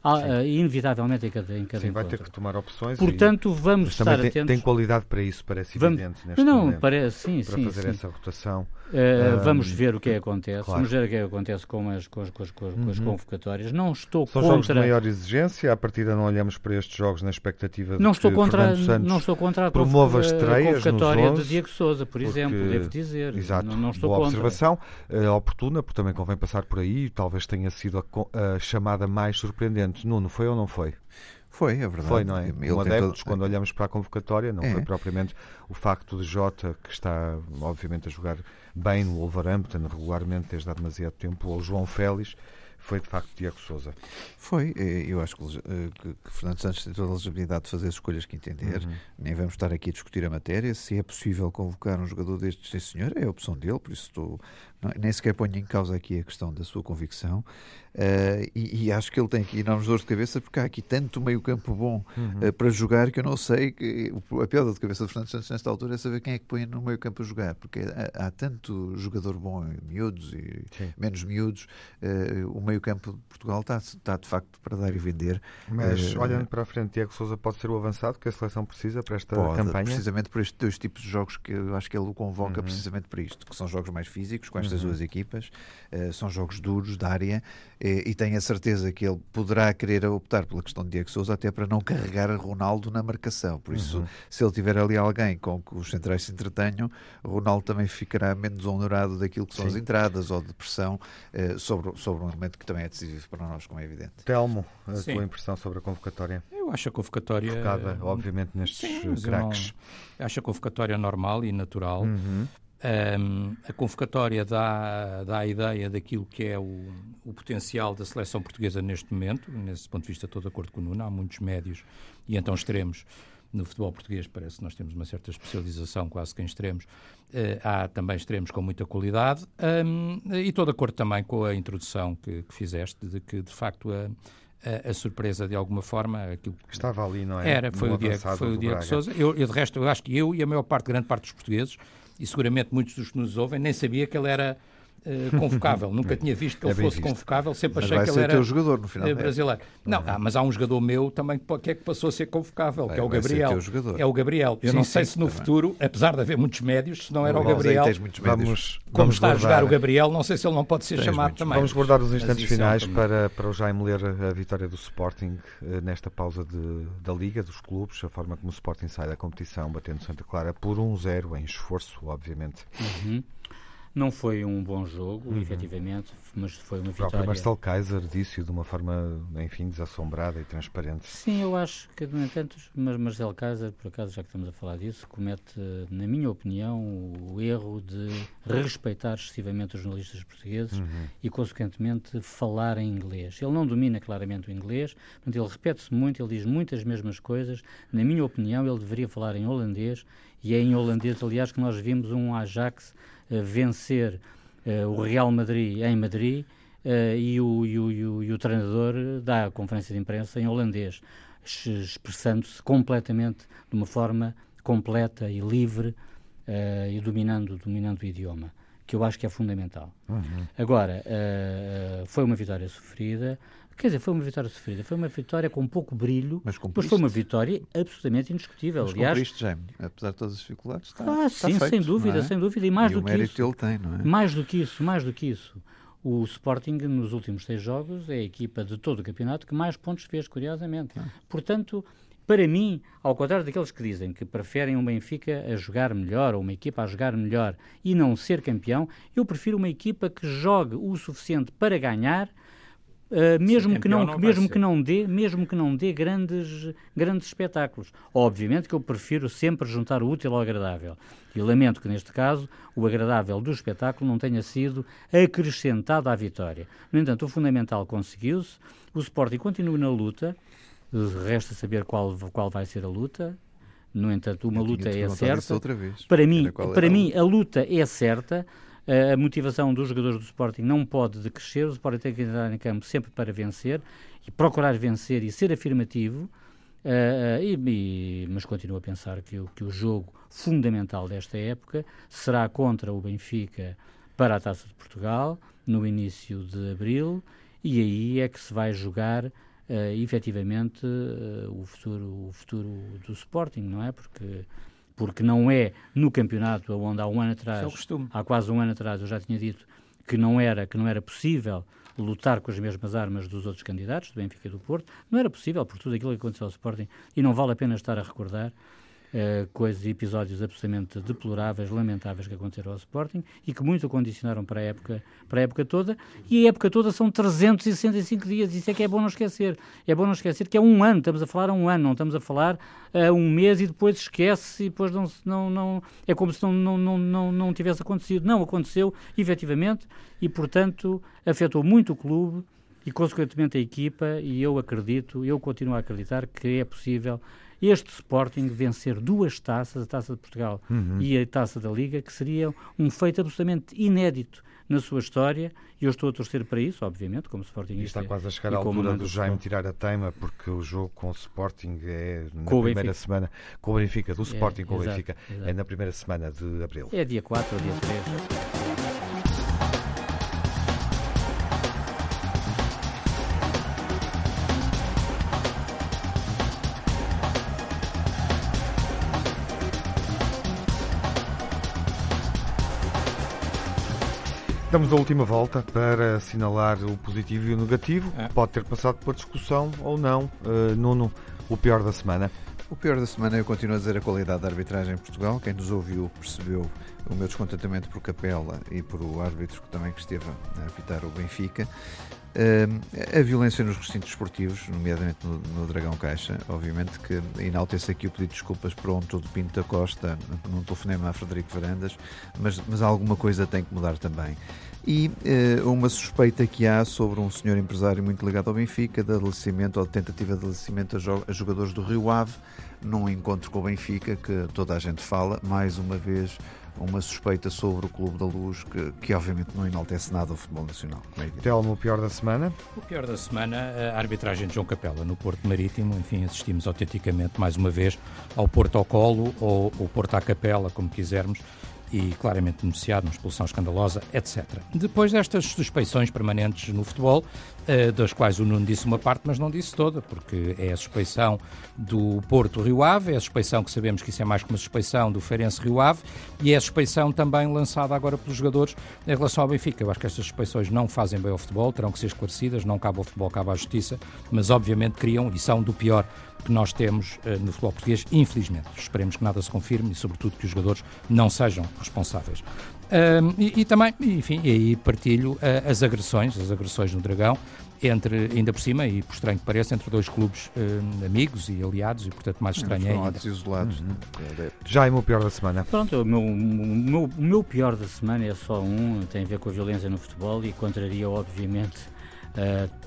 D: uh, inevitavelmente em cada, em cada
A: Sim,
D: encontro.
A: vai ter que tomar opções.
D: Portanto, e, vamos estar
A: tem,
D: atentos.
A: Tem qualidade para isso, parece vamos, evidente neste
D: não,
A: momento.
D: Parece, sim,
A: para
D: sim,
A: fazer
D: sim.
A: essa rotação.
D: Uh, vamos ver o que é que acontece. Claro. Vamos ver o que é que acontece com as, com as, com as, com as, uhum. convocatórias. Não estou
A: São
D: contra...
A: jogos de maior exigência. À partida não olhamos para estes jogos na expectativa de
D: não estou
A: que
D: contra,
A: Santos
D: não estou contra a
A: promova estreias
D: a convocatória
A: nos 11,
D: de Diego Souza, por exemplo, devo dizer.
A: Exato.
D: Não, não estou
A: Boa
D: contra.
A: observação. Uh, oportuna, porque também convém passar por aí. Talvez tenha sido a, a chamada mais surpreendente. Nuno, foi ou não foi?
C: Foi, é verdade.
A: Foi, não é? Ele um adeptos, todo... quando olhamos para a convocatória, não é. foi propriamente o facto de Jota, que está, obviamente, a jogar bem no Wolverhampton regularmente desde há demasiado tempo, ou João Félix, foi de facto Tiago Souza.
C: Foi, eh, eu acho que, eh, que, que, Fernando Santos tem toda a legibilidade de fazer as escolhas que entender, uhum. nem vamos estar aqui a discutir a matéria, se é possível convocar um jogador destes, sim senhor, é a opção dele, por isso estou, não, nem sequer ponho em causa aqui a questão da sua convicção, uh, e, e, acho que ele tem aqui enormes dores de cabeça, porque há aqui tanto meio campo bom uhum. uh, para jogar que eu não sei, que, a pior dor de cabeça de Fernando Santos nesta altura é saber quem é que põe no meio campo a jogar, porque há, há tanto jogador bom, miúdos e sim. menos miúdos, uh, o meio meio campo de Portugal está, está de facto para dar e vender.
A: Mas uh, olhando para a frente, Tiago Sousa pode ser o avançado que a seleção precisa para esta pode, campanha?
C: Precisamente por estes dois tipos de jogos que eu acho que ele o convoca uhum. precisamente para isto, que são jogos mais físicos com estas uhum. duas equipas, uh, são jogos duros da área e, e tenho a certeza que ele poderá querer optar pela questão de Diego Sousa até para não carregar Ronaldo na marcação. Por isso, uhum. se ele tiver ali alguém com que os centrais se entretenham, Ronaldo também ficará menos honorado daquilo que são Sim. as entradas ou de pressão uh, sobre, sobre um elemento que também é decisivo para nós, como é evidente.
A: Telmo, a Sim. tua impressão sobre a convocatória?
B: Eu acho a convocatória.
A: Focada, obviamente, nestes Sim, craques.
B: Acho a convocatória normal e natural. Uhum. Um, a convocatória dá, dá a ideia daquilo que é o, o, potencial da seleção portuguesa neste momento. Nesse ponto de vista, estou de acordo com o Nuno. Há muitos médios e então extremos no futebol português. Parece que nós temos uma certa especialização, quase que em extremos. Uh, há também extremos com muita qualidade. Um, e estou de acordo também com a introdução que, que fizeste, de que de facto a a, a, surpresa de alguma forma. Aquilo
A: Estava ali, não é?
B: Era, foi no o Diego, foi o Diego Souza. Eu, eu, de resto, eu acho que eu e a maior parte, grande parte dos portugueses, e seguramente muitos dos que nos ouvem, nem sabia que ele era uh, convocável. <laughs> Nunca tinha visto que ele é fosse visto. convocável, sempre
C: mas
B: achei que ele era
C: jogador no final. Uh,
B: brasileiro. Não, ah, mas há um jogador meu também que é que passou a ser convocável, que é o Gabriel. É o Gabriel. Eu Sim, não sei se no também. futuro, apesar de haver muitos médios, se não era o Gabriel.
A: Vamos,
B: como vamos está guardar. a jogar o Gabriel, não sei se ele não pode ser chamado muitos. também.
A: Vamos guardar os instantes finais para, para o Jaime ler a vitória do Sporting uh, nesta pausa de, da Liga, dos clubes, a forma como o Sporting sai da competição, batendo Santa Clara por 1-0 em esforço, obviamente.
D: Uhum. Não foi um bom jogo, uhum. efetivamente, mas foi uma vitória. O próprio
A: Marcel Kaiser disse de uma forma, enfim, desassombrada e transparente.
D: Sim, eu acho que, no entanto, mas Marcel Kaiser, por acaso, já que estamos a falar disso, comete, na minha opinião, o erro de respeitar excessivamente os jornalistas portugueses uhum. e, consequentemente, falar em inglês. Ele não domina claramente o inglês, portanto, ele repete-se muito, ele diz muitas mesmas coisas. Na minha opinião, ele deveria falar em holandês e é em holandês, aliás, que nós vimos um Ajax vencer uh, o Real Madrid em Madrid uh, e, o, e, o, e, o, e, o, treinador dá a conferência de imprensa em holandês, expressando-se completamente de uma forma completa e livre uh, e dominando, dominando o idioma, que eu acho que é fundamental. Uhum. Agora, foi uma vitória sofrida, Quer dizer, foi uma vitória sofrida, foi uma vitória com pouco brilho, mas, mas foi uma vitória absolutamente indiscutível.
C: Mas
D: Aliás,
C: cumpriste, Jaime, apesar de todas as dificuldades, está,
D: ah,
C: está
D: sim,
C: feito,
D: sem dúvida,
C: é?
D: sem dúvida, e mais
C: e
D: do
C: o
D: que
C: mérito
D: isso.
C: ele tem, não é?
D: Mais do que isso, mais do que isso. O Sporting, nos últimos seis jogos, é a equipa de todo o campeonato que mais pontos fez, curiosamente. Ah. Portanto, para mim, ao contrário daqueles que dizem que preferem um Benfica a jogar melhor ou uma equipa a jogar melhor e não ser campeão, eu prefiro uma equipa que jogue o suficiente para ganhar Uh, mesmo que não, não mesmo que não dê mesmo que não dê grandes grandes espetáculos. Obviamente que eu prefiro sempre juntar o útil ao agradável. E lamento que neste caso o agradável do espetáculo não tenha sido acrescentado à vitória. No entanto o fundamental conseguiu-se. O Sporting continua na luta. Resta saber qual qual vai ser a luta. No entanto uma luta é certa. para mim para mim a luta é certa a motivação dos jogadores do Sporting não pode decrescer, o Sporting tem que entrar em campo sempre para vencer e procurar vencer e ser afirmativo, uh, e, e, mas continuo a pensar que, que o jogo fundamental desta época será contra o Benfica para a Taça de Portugal, no início de abril, e aí é que se vai jogar uh, efetivamente uh, o, futuro, o futuro do Sporting, não é? Porque porque não é no campeonato onde há um ano atrás,
B: é
D: há quase um ano atrás, eu já tinha dito que não era, que não era possível lutar com as mesmas armas dos outros candidatos, do Benfica e do Porto, não era possível por tudo aquilo que aconteceu ao Sporting e não vale a pena estar a recordar. Uh, coisas e episódios absolutamente deploráveis, lamentáveis que aconteceram ao Sporting e que muito condicionaram para a época, para a época toda. E a época toda são 365 dias, isso é que é bom não esquecer. É bom não esquecer que é um ano, estamos a falar a um ano, não estamos a falar a um mês e depois esquece e depois não, não, não é como se não, não, não, não, não tivesse acontecido. Não, aconteceu efetivamente e, portanto, afetou muito o clube e, consequentemente, a equipa. E eu acredito, eu continuo a acreditar que é possível este Sporting vencer duas taças, a Taça de Portugal uhum. e a Taça da Liga, que seria um feito absolutamente inédito na sua história e eu estou a torcer para isso, obviamente, como Sporting.
A: E está quase a chegar à altura do Jaime tirar a teima, porque o jogo com o Sporting é na com primeira Benfica. semana, com o Benfica, do é, Sporting é, com o Benfica, exato. é na primeira semana de Abril.
D: É dia 4 ou dia 3.
A: Estamos na última volta para assinalar o positivo e o negativo. É. Pode ter passado por discussão ou não. Uh, Nuno, o pior da semana.
C: O pior da semana, eu continuo a dizer a qualidade da arbitragem em Portugal. Quem nos ouviu percebeu o meu descontentamento por Capela e por o árbitro que também que esteve a apitar o Benfica. Uh, a violência nos recintos esportivos, nomeadamente no, no, Dragão Caixa, obviamente que enaltece aqui o pedido de desculpas pronto do Pinto da Costa num telefonema a Frederico Varandas, mas, mas alguma coisa tem que mudar também. E uh, uma suspeita que há sobre um senhor empresário muito ligado ao Benfica, de alecimento ou de tentativa de alecimento a, a jogadores do Rio Ave, num encontro com o Benfica, que toda a gente fala, mais uma vez uma suspeita sobre o Clube da Luz que, que obviamente não enaltece nada o futebol nacional.
A: É Telmo, o pior da semana?
B: O pior da semana, a arbitragem de João Capela no Porto Marítimo. Enfim, assistimos autenticamente mais uma vez ao Porto ao colo ou o Porto à capela, como quisermos e claramente denunciado, uma expulsão escandalosa, etc. Depois destas suspeições permanentes no futebol, das quais o Nuno disse uma parte, mas não disse toda, porque é a suspeição do Porto Rio Ave, é a suspeição que sabemos que isso é mais que uma suspeição do Feirense Rio Ave, e é a suspeição também lançada agora pelos jogadores em relação ao Benfica. Eu acho que estas suspeições não fazem bem ao futebol, terão que ser esclarecidas, não cabe ao futebol, cabe à justiça, mas obviamente criam e são do pior que nós temos uh, no futebol português, infelizmente. Esperemos que nada se confirme e, sobretudo, que os jogadores não sejam responsáveis. Uh, e, e, também, enfim, e aí partilho uh, as agressões, as agressões no Dragão, entre, ainda por cima, e por estranho que pareça, entre dois clubes amigos e aliados, e portanto mais estranho ainda.
C: isolados. Uhum.
A: É, Já é o meu pior da semana.
D: Pronto, o meu, o, meu, o meu pior da semana é só um, tem a ver com a violência no futebol e contraria, obviamente,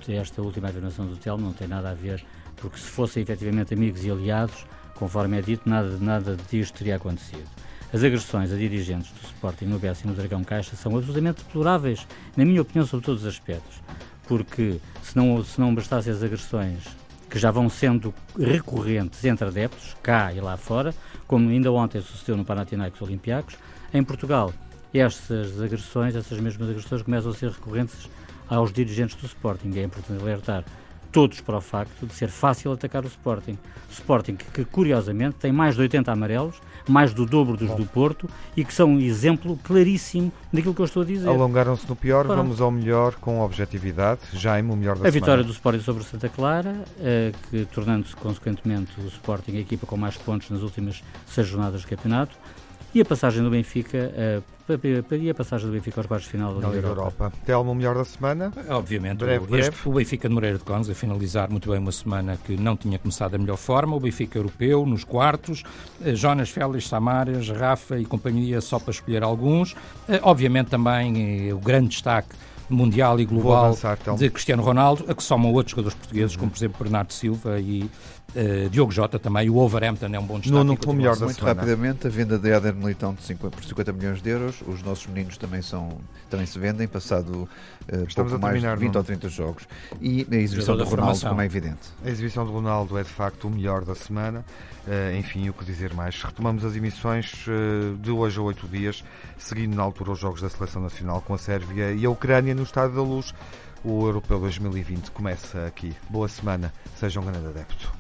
D: esta última afirmação do Telmo, não tem nada a ver porque se fossem efetivamente amigos e aliados, conforme é dito, nada, nada disto teria acontecido. As agressões a dirigentes do Sporting no Bessa e no Dragão Caixa são absolutamente deploráveis, na minha opinião, sobre todos os aspectos. Porque se não, se não bastassem as agressões que já vão sendo recorrentes entre adeptos, cá e lá fora, como ainda ontem sucedeu no Panathinaikos Olympiacos, em Portugal, estas agressões, essas mesmas agressões começam a ser recorrentes aos dirigentes do Sporting. É importante alertar todos para o facto de ser fácil atacar o Sporting. Sporting que, que curiosamente, tem mais de 80 amarelos, mais do dobro dos do Porto e que são um exemplo claríssimo daquilo que eu estou a dizer.
A: Alongaram-se no pior, vamos ao melhor com objetividade. Jaime, o melhor da
D: A semana. vitória do Sporting sobre o Santa Clara, uh, que tornando-se consequentemente o Sporting a equipa com mais pontos nas últimas seis jornadas do campeonato. E a passagem do Benfica uh, e a passagem do Benfica aos quartos de final da Liga Europa. Europa.
A: Telmo, o melhor da semana?
B: Obviamente, breve, o, breve. Este, o Benfica de Moreira de Cónegos a finalizar muito bem uma semana que não tinha começado da melhor forma, o Benfica europeu nos quartos, eh, Jonas Félix, Samaras, Rafa e companhia só para escolher alguns. Eh, obviamente também o grande destaque mundial e global avançar, então. de Cristiano Ronaldo, a que somam outros jogadores portugueses, uhum. como por exemplo Bernardo Silva e uh, Diogo Jota também. O Wolverhampton é um bom destaque.
A: No, no melhor
C: Muito rapidamente, a venda de Éder Militão de 50, por 50 milhões de euros. Os nossos meninos também, são, também se vendem, passado uh, pouco mais de 20 ou 30 jogos. E a exibição do Ronaldo, formação. como é evidente.
A: A exibição do Ronaldo é de facto o melhor da semana. Uh, enfim, o que dizer mais? Retomamos as emissões uh, de hoje a oito dias, seguindo na altura os Jogos da Seleção Nacional com a Sérvia e a Ucrânia no Estádio da Luz. O Europeu 2020 começa aqui. Boa semana, seja um grande adepto.